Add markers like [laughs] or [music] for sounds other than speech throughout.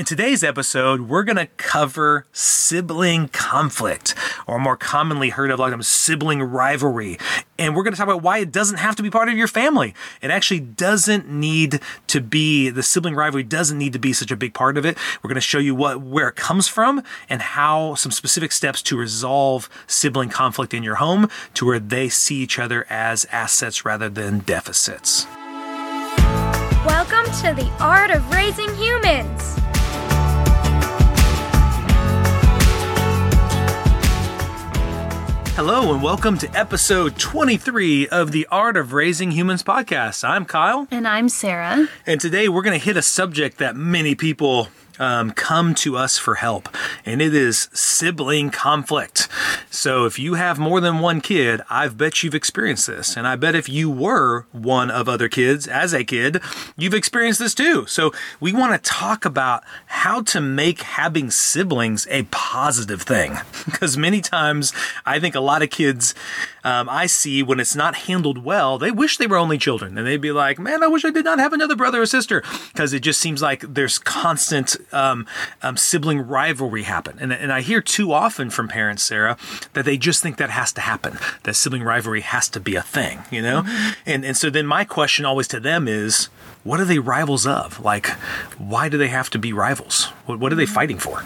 In today's episode, we're going to cover sibling conflict, or more commonly heard of like sibling rivalry. And we're going to talk about why it doesn't have to be part of your family. It actually doesn't need to be, the sibling rivalry doesn't need to be such a big part of it. We're going to show you what where it comes from and how some specific steps to resolve sibling conflict in your home to where they see each other as assets rather than deficits. Welcome to the Art of Raising Humans. Hello, and welcome to episode 23 of the Art of Raising Humans podcast. I'm Kyle, And I'm Sara. and today we're going to hit a subject that many people um, come to us for help, and it is sibling conflict. So, if you have more than one kid, I bet you've experienced this, and I bet if you were one of other kids as a kid, you've experienced this too. So, we want to talk about how to make having siblings a positive thing, [laughs] because many times I think a lot of kids um, I see when it's not handled well, they wish they were only children, and they'd be like, "Man, I wish I did not have another brother or sister," because it just seems like there's constant um, um, sibling rivalry happen. And, and I hear too often from parents, Sara, that they just think that has to happen, that sibling rivalry has to be a thing, you know? And, and so then my question always to them is, what are they rivals of? Like, why do they have to be rivals? What, what are they fighting for?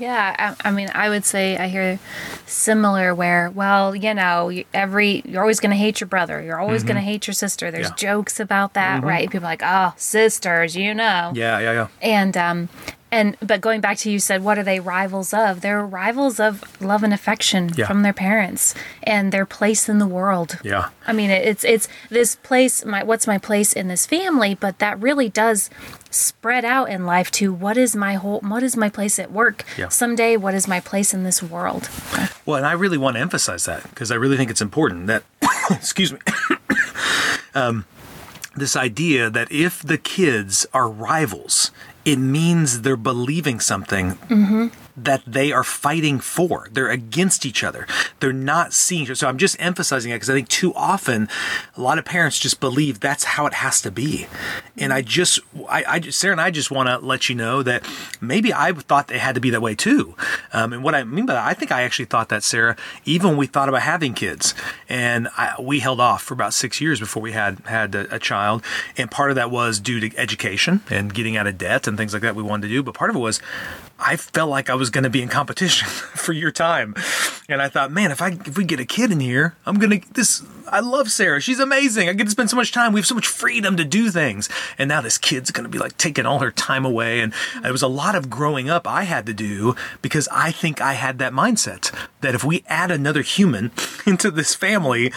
Yeah, I, I mean, I would say I hear similar where, well, you know, every you're always going to hate your brother, you're always going to hate your sister. There's Mm-hmm. Yeah. Mm-hmm. jokes about that, right? People are like, oh, sisters, you know. Yeah, yeah, yeah. And um, and but going back to you said, what are they rivals of? They're rivals of love and affection Yeah. from their parents and their place in the world. Yeah. I mean, it's it's this place. My what's my place in this family? But that really does spread out in life to what is my whole what is my place at work Yeah. someday what is my place in this world Well, and I really want to emphasize that because I really think it's important that, [coughs] excuse me, [coughs] um, this idea that if the kids are rivals, it means they're believing something mm-hmm. that they are fighting for. They're against each other. They're not seeing each other. So I'm just emphasizing it because I think too often a lot of parents just believe that's how it has to be. And I just, I, I Sara and I just want to let you know that maybe I thought they had to be that way too. Um, and what I mean by that, I think I actually thought that, Sara, even we thought about having kids. And I, we held off for about six years before we had had a, a child. And part of that was due to education and getting out of debt and things like that we wanted to do. But part of it was I felt like I was going to be in competition [laughs] for your time, and I thought, man, if I if we get a kid in here, I'm gonna this. I love Sara; she's amazing. I get to spend so much time. We have so much freedom to do things, and now this kid's going to be like taking all her time away. And it was a lot of growing up I had to do because I think I had that mindset that if we add another human [laughs] into this family,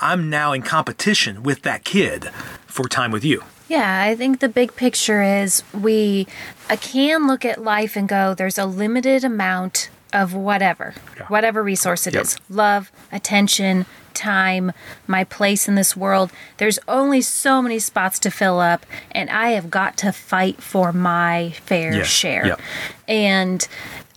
I'm now in competition with that kid for time with you. yeah i think the big picture is we I can look at life and go there's a limited amount of whatever Yeah. whatever resource it Yep. is love attention time my place in this world there's only so many spots to fill up and i have got to fight for my fair Yes. share Yep. and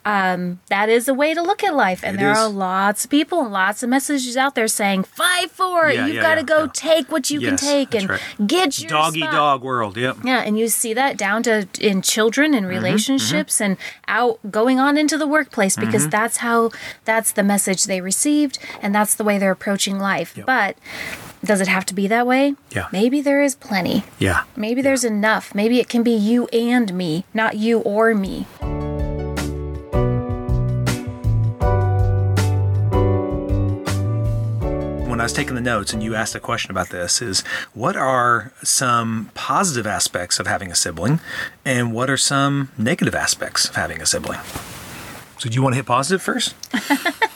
um, that is a way to look at life. And It there is. are lots of people and lots of messages out there saying, fight for it. Yeah, You've yeah, got to yeah, go take what you Yes, can take and right. get your Doggy spot. dog world. Yep. Yeah, and you see that down to in children Mm-hmm, and relationships and out going on into the workplace because Mm-hmm. that's how that's the message they received and that's the way they're approaching life. Yep. But does it have to be that way? Yeah. Maybe there is plenty. Yeah. Maybe there's enough. Maybe it can be you and me, not you or me. Was taking the notes and you asked a question about this is what are some positive aspects of having a sibling and what are some negative aspects of having a sibling? So do you want to hit positive first? [laughs]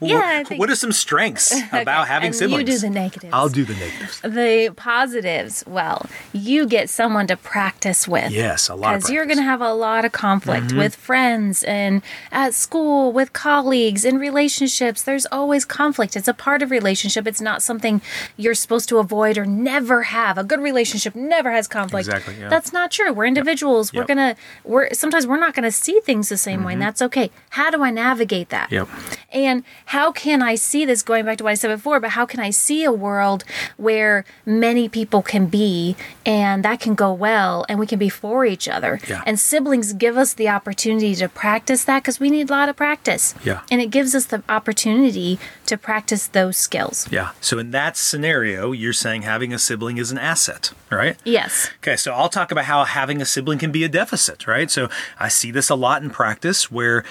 Well, Yeah, what, think- what are some strengths [laughs] about having and you siblings? do the negatives. I'll do the negatives. the positives, well, you get someone to practice with. Yes, a lot Because you're going to have a lot of conflict Mm-hmm. with friends and at school, with colleagues, in relationships. There's always conflict. It's a part of relationship. It's not something you're supposed to avoid or never have. A good relationship never has conflict. Exactly, yeah. That's not true. We're individuals. We're Yep. Mm-hmm. gonna. We're sometimes we're not gonna see things the same way, and that's okay. How do I navigate that? Yep. And how can I see this going back to what I said before, but how can I see a world where many people can be and that can go well and we can be for each other? Yeah. And siblings give us the opportunity to practice that because we need a lot of practice. Yeah. And it gives us the opportunity to practice those skills. Yeah. So in that scenario, you're saying having a sibling is an asset, right? Yes. Okay, so I'll talk about how having a sibling can be a deficit, right? So I see this a lot in practice where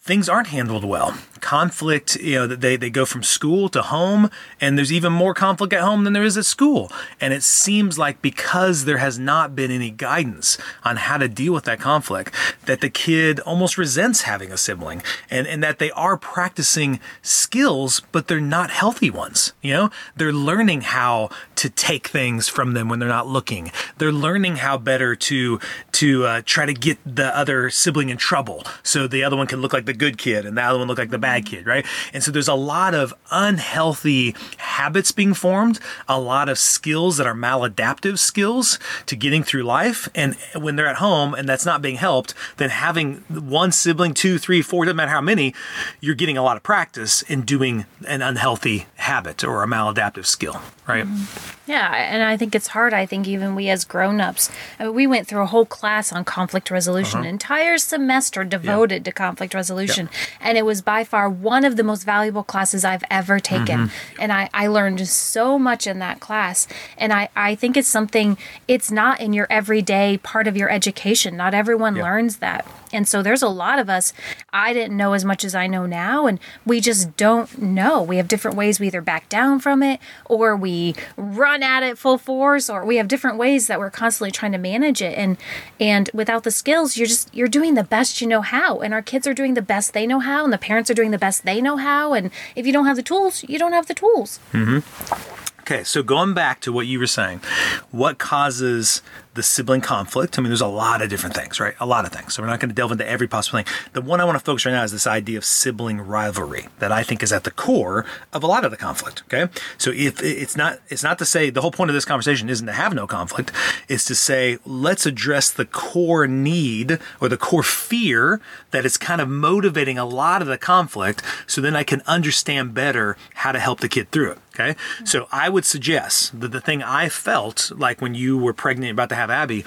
things aren't handled well. Conflict, you know, they, they go from school to home, and there's even more conflict at home than there is at school. And it seems like because there has not been any guidance on how to deal with that conflict, that the kid almost resents having a sibling and, and that they are practicing skills, but they're not healthy ones. You know, they're learning how to take things from them when they're not looking. They're learning how better to to uh, try to get the other sibling in trouble, so the other one can look like the good kid and the other one look like the bad Mm. kid, right? And so there's a lot of unhealthy habits being formed, a lot of skills that are maladaptive skills to getting through life. And when they're at home and that's not being helped, then having one sibling, two, three, four, doesn't matter how many, you're getting a lot of practice in doing an unhealthy habit or a maladaptive skill, right? Mm. Yeah, and I think it's hard. I think even we as grown-ups, I mean, we went through a whole class on conflict resolution, Uh-huh. an entire semester devoted to conflict resolution, and it was by far one of the most valuable classes I've ever taken. Mm-hmm. And I, I learned so much in that class, and I, I think it's something. It's not in your everyday part of your education. Not everyone Yeah. learns that. And so there's a lot of us, I didn't know as much as I know now, and we just don't know. We have different ways we either back down from it or we run at it full force, or we have different ways that we're constantly trying to manage it. And and without the skills, you're just you're doing the best you know how. And our kids are doing the best they know how, and the parents are doing the best they know how. And if you don't have the tools, you don't have the tools. Mm-hmm. Okay, so going back to what you were saying, what causes the sibling conflict? I mean, there's a lot of different things, right? A lot of things. So we're not going to delve into every possible thing. The one I want to focus right now is this idea of sibling rivalry that I think is at the core of a lot of the conflict. Okay, so if it's not, it's not to say the whole point of this conversation isn't to have no conflict. It's to say let's address the core need or the core fear that is kind of motivating a lot of the conflict, so then I can understand better how to help the kid through it. Okay. So I would suggest that the thing I felt like when you were pregnant about to have Abby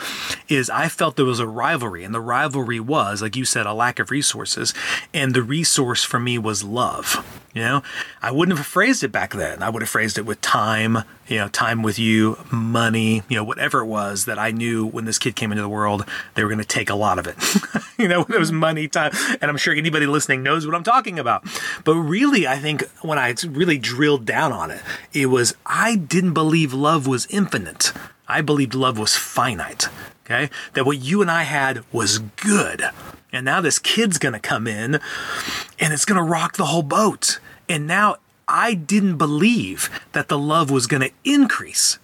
is I felt there was a rivalry. And the rivalry was, like you said, a lack of resources. And the resource for me was love. You know, I wouldn't have phrased it back then. I would have phrased it with time, you know, time with you, money, you know, whatever it was that I knew when this kid came into the world, they were going to take a lot of it. [laughs] you know, it was money, time. And I'm sure anybody listening knows what I'm talking about. But really, I think when I really drilled down on it, it was I didn't believe love was infinite. I believed love was finite. Okay. That what you and I had was good. And now this kid's going to come in and it's going to rock the whole boat. And now I didn't believe that the love was going to increase.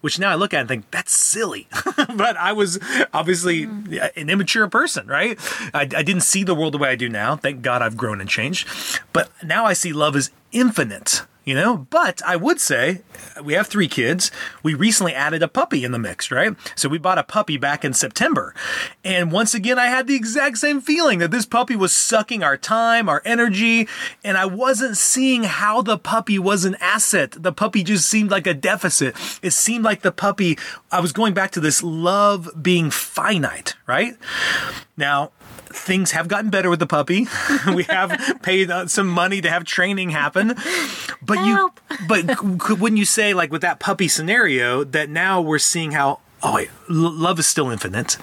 Which now I look at and think that's silly, [laughs] but I was obviously an immature person, right? I, I didn't see the world the way I do now. Thank God I've grown and changed. But now I see love as infinite, you know? But I would say uh, we have three kids. We recently added a puppy in the mix, right? So we bought a puppy back in September. And once again, I had the exact same feeling that this puppy was sucking our time, our energy, and I wasn't seeing how the puppy was an asset. The puppy just seemed like a deficit. It seemed like the puppy, I was going back to this love being finite, right? Now, things have gotten better with the puppy. [laughs] we have paid uh, some money to have training happen. But Help. you but wouldn't you say like with that puppy scenario that now we're seeing how oh wait, l- love is still infinite.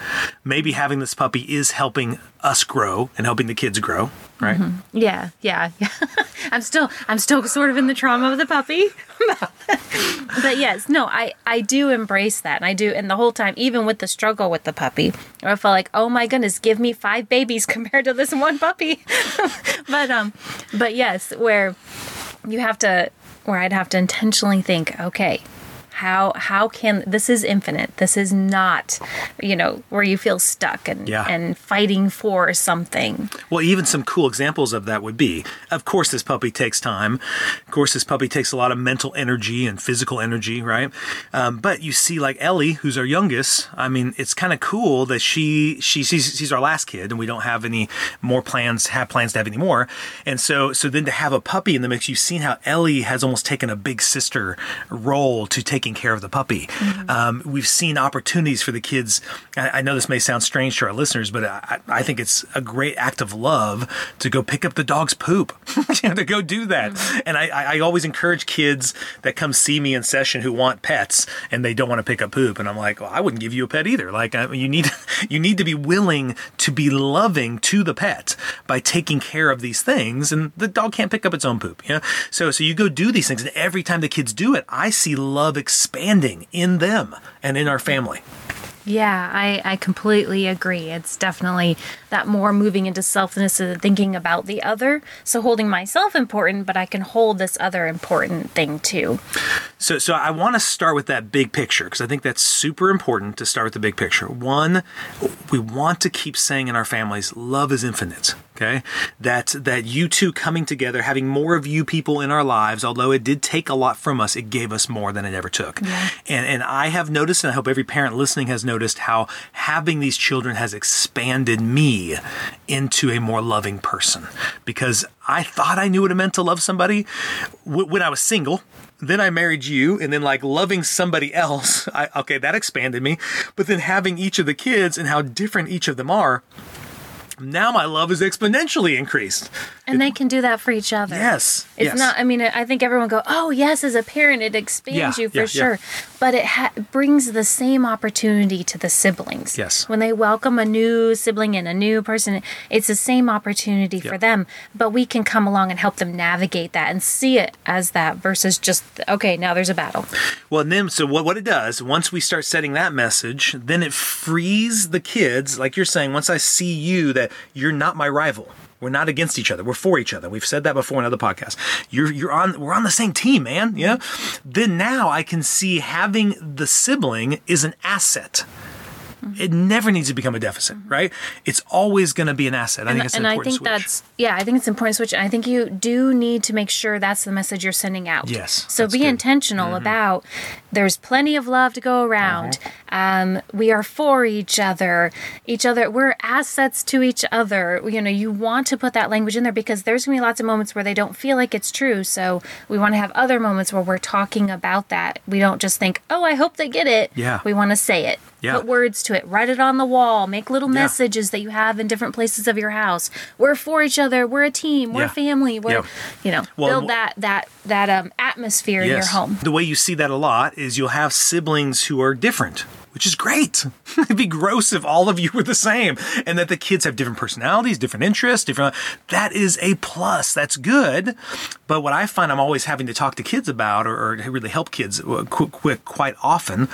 Maybe having this puppy is helping us grow and helping the kids grow, right? Yeah, yeah, [laughs] yeah. I'm still I'm still sort of in the trauma of the puppy. [laughs] but yes, no, I I do embrace that. And I do and the whole time even with the struggle with the puppy, I felt like, "Oh my goodness, give me 5 babies [laughs] compared to this one puppy." but um but yes, where you have to where I'd have to intentionally think, "Okay, How how can this is infinite. This is not, you know, where you feel stuck and Yeah. and fighting for something. Well, even some cool examples of that would be, of course, this puppy takes time. Of course, this puppy takes a lot of mental energy and physical energy, right? Um, but you see, like Ellie, who's our youngest. I mean, it's kind of cool that she she she's, she's our last kid, and we don't have any more plans have plans to have any more. And so so then to have a puppy in the mix, you've seen how Ellie has almost taken a big sister role to taking care of the puppy. Um, we've seen opportunities for the kids. I, I know this may sound strange to our listeners, but I, I think it's a great act of love to go pick up the dog's poop, [laughs] you know, to go do that. And I, I always encourage kids that come see me in session who want pets and they don't want to pick up poop. And I'm like, well, I wouldn't give you a pet either. Like I, you need [laughs] you need to be willing to be loving to the pet by taking care of these things. And the dog can't pick up its own poop. Yeah. So so you go do these things, and every time the kids do it, I see love expanding in them and in our family. Yeah, I, I completely agree. It's definitely that more moving into selfness and thinking about the other. So holding myself important, but I can hold this other important thing too. So, so I want to start with that big picture because I think that's super important to start with the big picture. One, we want to keep saying in our families, love is infinite. Okay, that that you two coming together, having more of you people in our lives, although it did take a lot from us, it gave us more than it ever took. And and I have noticed, and I hope every parent listening has noticed how having these children has expanded me into a more loving person because I thought I knew what it meant to love somebody when I was single then I married you, and then like loving somebody else. I, okay, that expanded me. But then having each of the kids and how different each of them are, now my love is exponentially increased. And they can do that for each other. Yes, It's yes. not, I mean, I think everyone go, oh, yes, as a parent, it expands Yeah, you for yeah, yeah. sure. But it ha- brings the same opportunity to the siblings. Yes. When they welcome a new sibling and a new person, it's the same opportunity for them. But we can come along and help them navigate that and see it as that versus just, okay, now there's a battle. Well, and then so what, what it does, once we start setting that message, then it frees the kids, like you're saying, once I see you that you're not my rival. We're not against each other. We're for each other. We've said that before in other podcasts. You're you're on we're on the same team, man. Yeah. Then now I can see having the sibling is an asset. It never needs to become a deficit, right? It's always going to be an asset. I think it's an and I important think switch. that's yeah, I think it's important to switch. I think you do need to make sure that's the message you're sending out. Yes, So be good. Mm-hmm. intentional about. There's plenty of love to go around. Uh-huh. Um, we are for each other. Each other. We're assets to each other. You know, you want to put that language in there because there's gonna be lots of moments where they don't feel like it's true. So we want to have other moments where we're talking about that. We don't just think, oh, I hope they get it. Yeah. We want to say it. Yeah. Put words to it. Write it on the wall. Make little Yeah. messages that you have in different places of your house. We're for each other. We're a team. We're Yeah. family. We're you know Well, build that that that um atmosphere in your home. The way you see that a lot is you'll have siblings who are different, which is great. [laughs] It'd be gross if all of you were the same and that the kids have different personalities, different interests, different. That is a plus. That's good. But what I find I'm always having to talk to kids about or, or really help kids uh, qu- qu- quite often,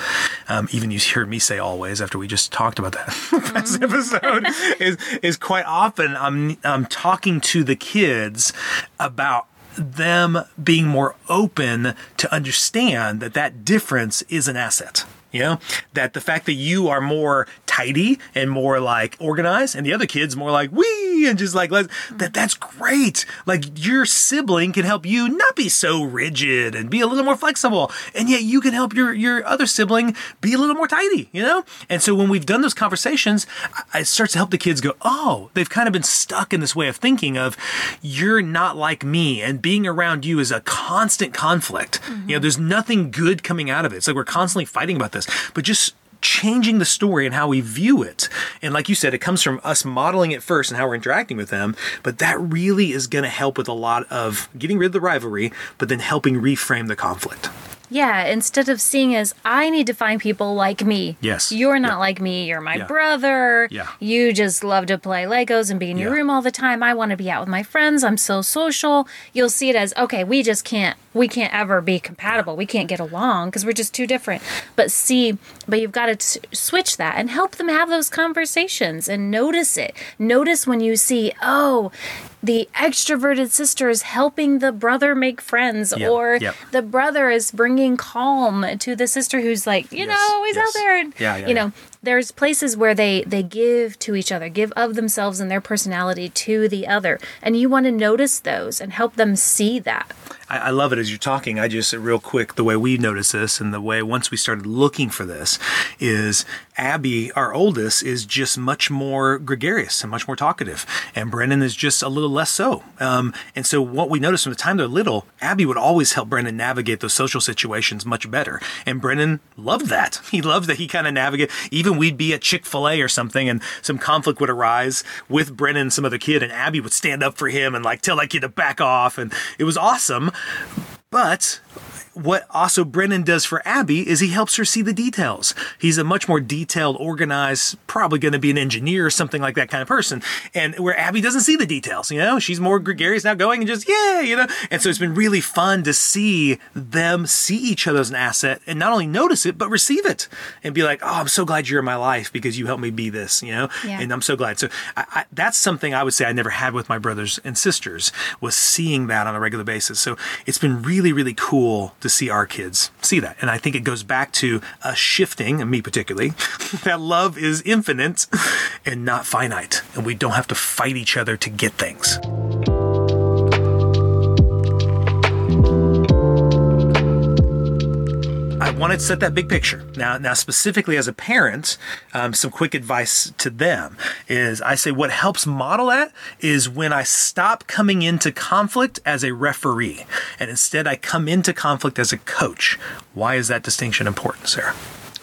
um, even you hear me say always after we just talked about that [laughs] last episode, [laughs] is, is quite often I'm, I'm talking to the kids about them being more open to understand that that difference is an asset. You know, that the fact that you are more tidy and more like organized and the other kids more like we and just like let mm-hmm. that that's great. Like your sibling can help you not be so rigid and be a little more flexible. And yet you can help your your other sibling be a little more tidy, you know? And so when we've done those conversations, it starts to help the kids go, "Oh, they've kind of been stuck in this way of thinking of you're not like me and being around you is a constant conflict. You know, mm-hmm. there's nothing good coming out of it. It's like we're constantly fighting about this, but just changing the story and how we view it. And like you said, it comes from us modeling it first and how we're interacting with them. But that really is going to help with a lot of getting rid of the rivalry, but then helping reframe the conflict. Yeah, instead of seeing as I need to find people like me. Yes. You're not Yeah. like me. You're my Yeah. brother. Yeah. You just love to play Legos and be in your Yeah. room all the time. I want to be out with my friends. I'm so social. You'll see it as okay, we just can't we can't ever be compatible. We can't get along because we're just too different. But see, but you've got to t- switch that and help them have those conversations and notice it. Notice when you see, oh, the extroverted sister is helping the brother make friends, Yep, or yep. the brother is bringing calm to the sister who's like, you Yes, know, he's yes. out there. And, Yeah, yeah, you know, there's places where they they give to each other, give of themselves and their personality to the other, and you want to notice those and help them see that. I, I love it as you're talking. I just real quick the way we notice this and the way once we started looking for this is Abby, our oldest, is just much more gregarious and much more talkative, and brendan is just a little less so. Um, and so what we noticed from the time they're little, Abby would always help brendan navigate those social situations much better, and brendan loved that. [laughs] He loved that he kind of navigate. Even we'd be at Chick Fil A or something, and some conflict would arise with Brennan some other kid, and Abby would stand up for him and like tell that kid to back off, and it was awesome. But what also Brennan does for Abby is he helps her see the details. He's a much more detailed, organized, probably going to be an engineer or something like that kind of person. And where Abby doesn't see the details, you know, she's more gregarious now going and just, yeah, you know. And so it's been really fun to see them see each other as an asset and not only notice it, but receive it and be like, oh, I'm so glad you're in my life because you helped me be this, you know. Yeah. And I'm so glad. So I, I, that's something I would say I never had with my brothers and sisters was seeing that on a regular basis. So it's been really, really cool to see our kids see that. And I think it goes back to us shifting, and me particularly, [laughs] that love is infinite and not finite. And we don't have to fight each other to get things. Wanted to set that big picture. Now, now specifically as a parent, um, some quick advice to them is I say what helps model that is when I stop coming into conflict as a referee, and instead I come into conflict as a coach. Why is that distinction important, Sara?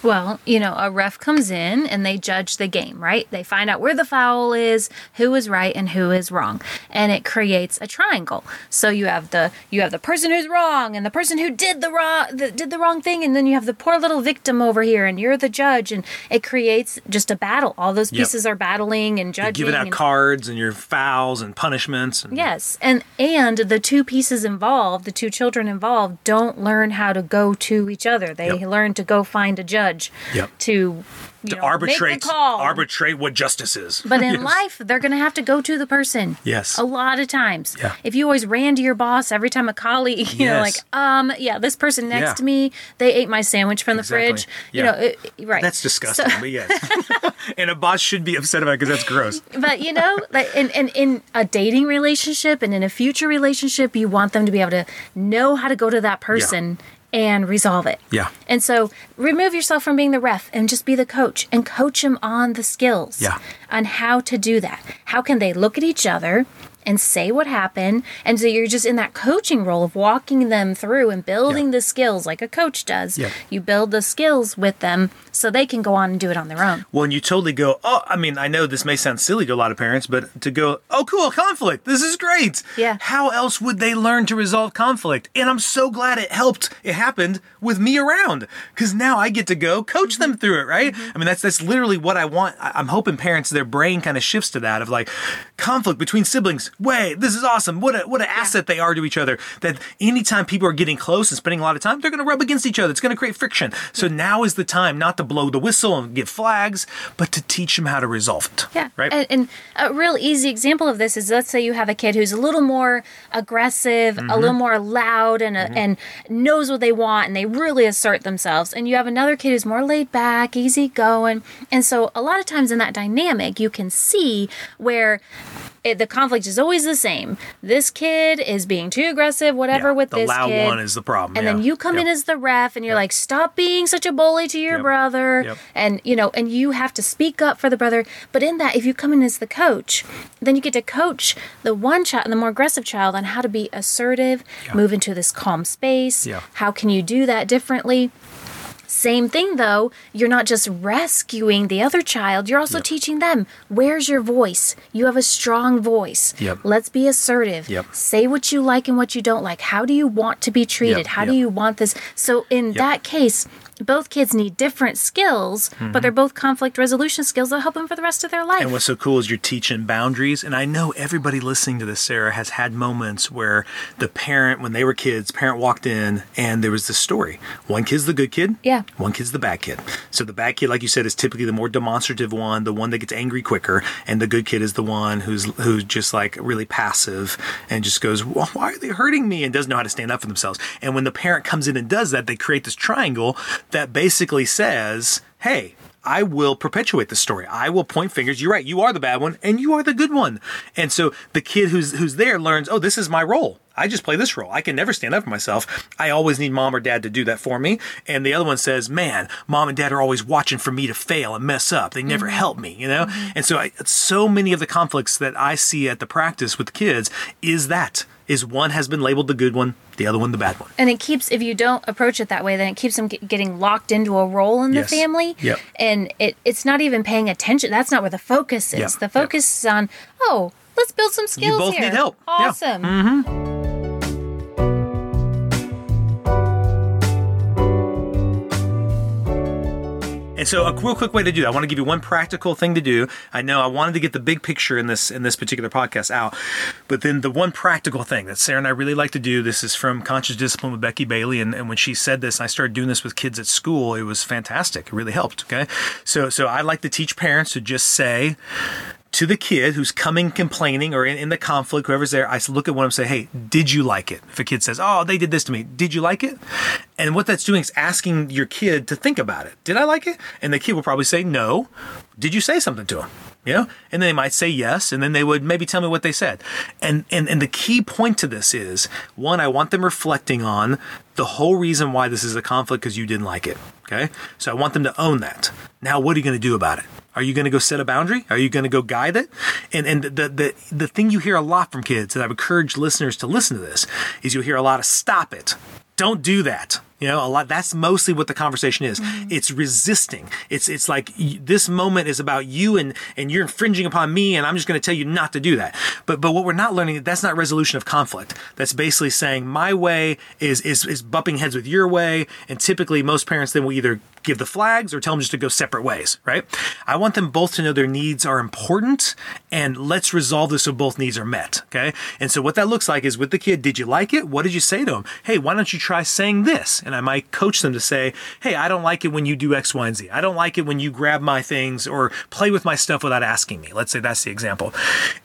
Well, you know, a ref comes in and they judge the game, right? They find out where the foul is, who is right and who is wrong, and it creates a triangle. So you have the you have the person who's wrong and the person who did the wrong the, did the wrong thing, and then you have the poor little victim over here, and you're the judge, and it creates just a battle. All those Yep. pieces are battling and judging. Giving out and- cards and your fouls and punishments. And, Yes, and and the two pieces involved, the two children involved, don't learn how to go to each other. They Yep. learn to go find a judge Yep. to you To know, arbitrate, make call. arbitrate what justice is. But in [laughs] Yes. life, they're going to have to go to the person. Yes. A lot of times. Yeah. If you always ran to your boss every time a colleague, [laughs] you know, like, um, yeah, this person next Yeah. to me, they ate my sandwich from the Exactly. fridge. You know, it, right. That's disgusting, So- but yes. [laughs] and a boss should be upset about it because that's gross. but you know, like in, in in a dating relationship and in a future relationship, you want them to be able to know how to go to that person and resolve it. Yeah. And so remove yourself from being the ref and just be the coach and coach them on the skills. Yeah. On how to do that. How can they look at each other and say what happened? And so you're just in that coaching role of walking them through and building Yeah. the skills like a coach does. Yeah. You build the skills with them so they can go on and do it on their own. Well, and you totally go, oh, I mean, I know this may sound silly to a lot of parents, but to go, oh, cool, conflict. This is great. Yeah. How else would they learn to resolve conflict? And I'm so glad it helped. It happened with me around because now I get to go coach them through it, right? Mm-hmm. I mean, that's that's literally what I want. I'm hoping parents, their brain kind of shifts to that of like conflict between siblings. Wait, this is awesome. What a what an asset they are to each other. That anytime people are getting close and spending a lot of time, they're going to rub against each other. It's going to create friction. So now is the time not to blow the whistle and give flags, but to teach them how to resolve it. Yeah. Right. And, and a real easy example of this is let's say you have a kid who's a little more aggressive, a Mm-hmm. little more loud, and, a, and knows what they want, and they really assert themselves. And you have another kid who's more laid back, easy going. And so a lot of times in that dynamic, you can see where. It, the conflict is always the same. This kid is being too aggressive, whatever, Yeah, with the this loud kid. one is the problem. And yeah. then you come in as the ref and you're like, stop being such a bully to your Yep. brother. Yep. And, you know, and you have to speak up for the brother. But in that, if you come in as the coach, then you get to coach the one child, the more aggressive child, on how to be assertive, move into this calm space. Yeah. How can you do that differently? Same thing though, you're not just rescuing the other child, you're also Yep. teaching them where's your voice? You have a strong voice. Yep. Let's be assertive. Yep. Say what you like and what you don't like. How do you want to be treated? How do you want this? So in that case, both kids need different skills, but mm-hmm. they're both conflict resolution skills that help them for the rest of their life. And what's so cool is you're teaching boundaries. And I know everybody listening to this, Sara, has had moments where the parent, when they were kids, parent walked in and there was this story. One kid's the good kid. Yeah. One kid's the bad kid. So the bad kid, like you said, is typically the more demonstrative one, the one that gets angry quicker, and the good kid is the one who's who's just like really passive and just goes, well, "Why are they hurting me?" and doesn't know how to stand up for themselves. And when the parent comes in and does that, they create this triangle that basically says, "Hey." I will perpetuate the story. I will point fingers. You're right. You are the bad one, and you are the good one. And so the kid who's who's there learns. Oh, this is my role. I just play this role. I can never stand up for myself. I always need mom or dad to do that for me. And the other one says, "Man, mom and dad are always watching for me to fail and mess up. They never mm-hmm. help me." You know. Mm-hmm. And so, I, so many of the conflicts that I see at the practice with kids is that is one has been labeled the good one, the other one the bad one. And it keeps, if you don't approach it that way, then it keeps them get, getting locked into a role in the Yes. family. Yep. And it, it's not even paying attention. That's not where the focus is. Yeah. The focus is on, oh, let's build some skills You both here. need help. Yeah. Mm-hmm. And so a real quick way to do that, I want to give you one practical thing to do. I know I wanted to get the big picture in this in this particular podcast out, but then the one practical thing that Sara and I really like to do, this is from Conscious Discipline with Becky Bailey, and, and when she said this, I started doing this with kids at school, it was fantastic. It really helped. Okay. So so I like to teach parents to just say, to the kid who's coming complaining or in, in the conflict, whoever's there, I look at one and say, Hey, did you like it? If a kid says, Oh, they did this to me, did you like it? And what that's doing is asking your kid to think about it. Did I like it? And the kid will probably say, No. Did you say something to him? You know? And then they might say yes, and then they would maybe tell me what they said. And and and the key point to this is one, I want them reflecting on the whole reason why this is a conflict because you didn't like it. Okay? So I want them to own that. Now what are you going to do about it? Are you going to go set a boundary? Are you going to go guide it? And and the the the thing you hear a lot from kids, and I've encouraged listeners to listen to this, is you'll hear a lot of stop it. Don't do that. You know, a lot. That's mostly what the conversation is. Mm-hmm. It's resisting. It's it's like this moment is about you and and you're infringing upon me, and I'm just going to tell you not to do that. But but what we're not learning that's not resolution of conflict. That's basically saying my way is is is bumping heads with your way, and typically most parents then will either give the flags or tell them just to go separate ways. Right? I want them both to know their needs are important, and let's resolve this so both needs are met. Okay? And so what that looks like is with the kid, did you like it? What did you say to him? Hey, why don't you try saying this? And I might coach them to say, hey, I don't like it when you do X, Y, and Z. I don't like it when you grab my things or play with my stuff without asking me. Let's say that's the example.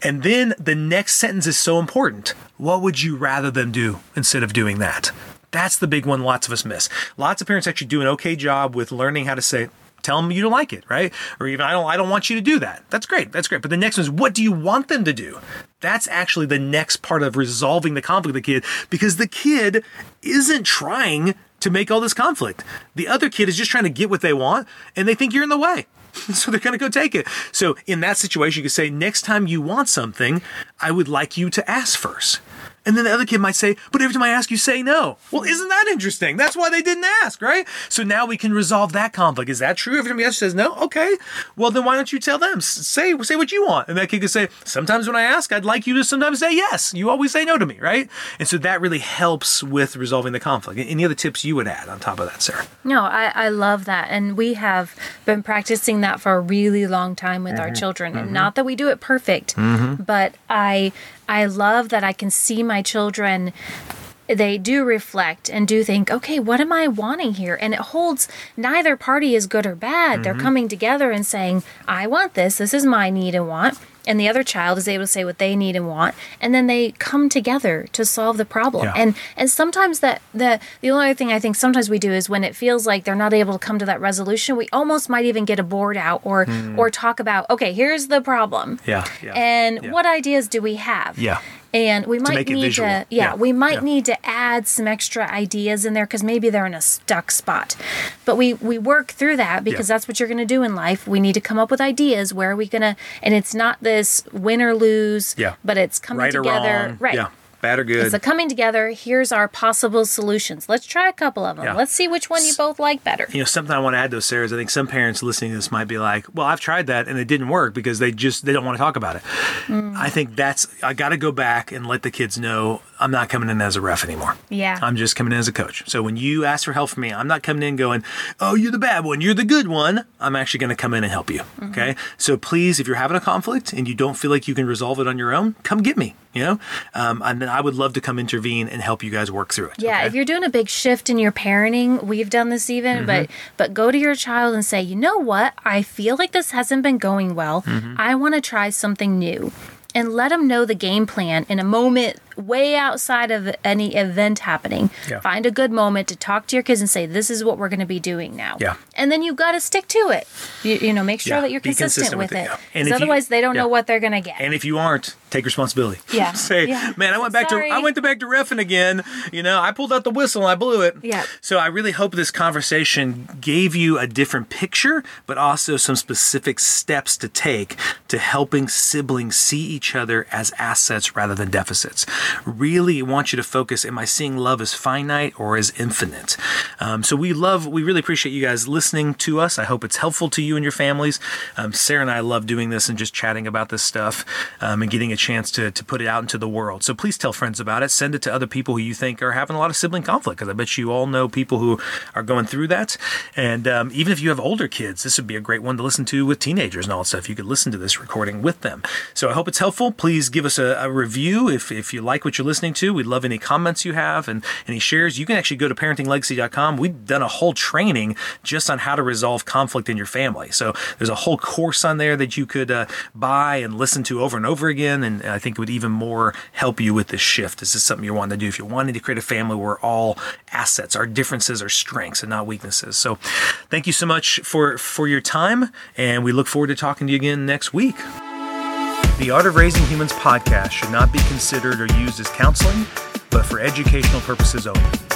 And then the next sentence is so important. What would you rather them do instead of doing that? That's the big one lots of us miss. Lots of parents actually do an okay job with learning how to say, tell them you don't like it, right? Or even I don't I don't want you to do that. That's great. That's great. But the next one is what do you want them to do? That's actually the next part of resolving the conflict with the kid because the kid isn't trying to make all this conflict. The other kid is just trying to get what they want and they think you're in the way. [laughs] So they're going to go take it. So in that situation, you could say, next time you want something, I would like you to ask first. And then the other kid might say, but every time I ask, you say no. Well, hmm. isn't that interesting? That's why they didn't ask, right? So now we can resolve that conflict. Is that true? Every time you ask, says no. Okay. Well, then why don't you tell them? Say, say what you want. And that kid could say, sometimes when I ask, I'd like you to sometimes say yes. You always say no to me, right? And so that really helps with resolving the conflict. Any other tips you would add on top of that, Sara? No, I, I love that. And we have been practicing that for a really long time with mm-hmm. our children. And not that we do it perfect, mm-hmm. but I I love that I can see my children they do reflect and do think, okay, what am I wanting here? And it holds neither party is good or bad. They're mm-hmm. coming together and saying, I want this. This is my need and want. And the other child is able to say what they need and want. And then they come together to solve the problem. Yeah. And and sometimes that the the only other thing I think sometimes we do is when it feels like they're not able to come to that resolution, we almost might even get a board out or hmm. or talk about, okay, here's the problem. Yeah, yeah, And yeah. what ideas do we have? Yeah. And we might need to, yeah, Yeah, we might yeah. need to add some extra ideas in there because maybe they're in a stuck spot. But we we work through that because Yeah. that's what you're going to do in life. We need to come up with ideas. Where are we going to? And it's not this win or lose. Yeah. But it's coming Right together. Right. Yeah. Bad or good. It's a coming together. Here's our possible solutions. Let's try a couple of them. Yeah. Let's see which one you both like better. you know, something I want to add though, Sara is I think some parents listening to this might be like, well, I've tried that and it didn't work because they just they don't want to talk about it. Mm. I think that's I got to go back and let the kids know I'm not coming in as a ref anymore. Yeah. I'm just coming in as a coach. So when you ask for help from me, I'm not coming in going, "Oh, you're the bad one, you're the good one." I'm actually going to come in and help you. Mm-hmm. Okay? So please, if you're having a conflict and you don't feel like you can resolve it on your own, come get me. You know, um, and then I would love to come intervene and help you guys work through it. Yeah, okay? if you're doing a big shift in your parenting, we've done this even, but Mm-hmm. but go to your child and say, "You know what? I feel like this hasn't been going well. Mm-hmm. I want to try something new." And let them know the game plan in a moment way outside of any event happening. Yeah. Find a good moment to talk to your kids and say, "This is what we're going to be doing now." Yeah. And then you've got to stick to it. You, you know, make sure Yeah, that you're consistent, consistent with, it, it. yeah. And Because you- otherwise, they don't know what they're going to get. And if you aren't, take responsibility. [laughs] Yeah. [laughs] Say, man, I went back Sorry. to I went to back to refing again. You know, I pulled out the whistle and I blew it. Yeah. So I really hope this conversation gave you a different picture, but also some specific steps to take to helping siblings see each other as assets rather than deficits. Really want you to focus: Am I seeing love as finite or as infinite? Um, so we love, we really appreciate you guys listening to us. I hope it's helpful to you and your families. Um, Sara and I love doing this and just chatting about this stuff um, and getting a chance to, to put it out into the world. So please tell friends about it. Send it to other people who you think are having a lot of sibling conflict because I bet you all know people who are going through that. And um, even if you have older kids, this would be a great one to listen to with teenagers and all that stuff. You could listen to this recording with them. So I hope it's helpful. Please give us a, a review if, if you like what you're listening to. We'd love any comments you have and any shares. You can actually go to parentinglegacy.com. We've done a whole training just on how to resolve conflict in your family. So there's a whole course on there that you could uh, buy and listen to over and over again. And I think it would even more help you with this shift. This is something you're wanting to do if you're wanting to create a family where all assets, our differences are strengths and not weaknesses. So thank you so much for, for your time. And we look forward to talking to you again next week. The Art of Raising Humans podcast should not be considered or used as counseling, but for educational purposes only.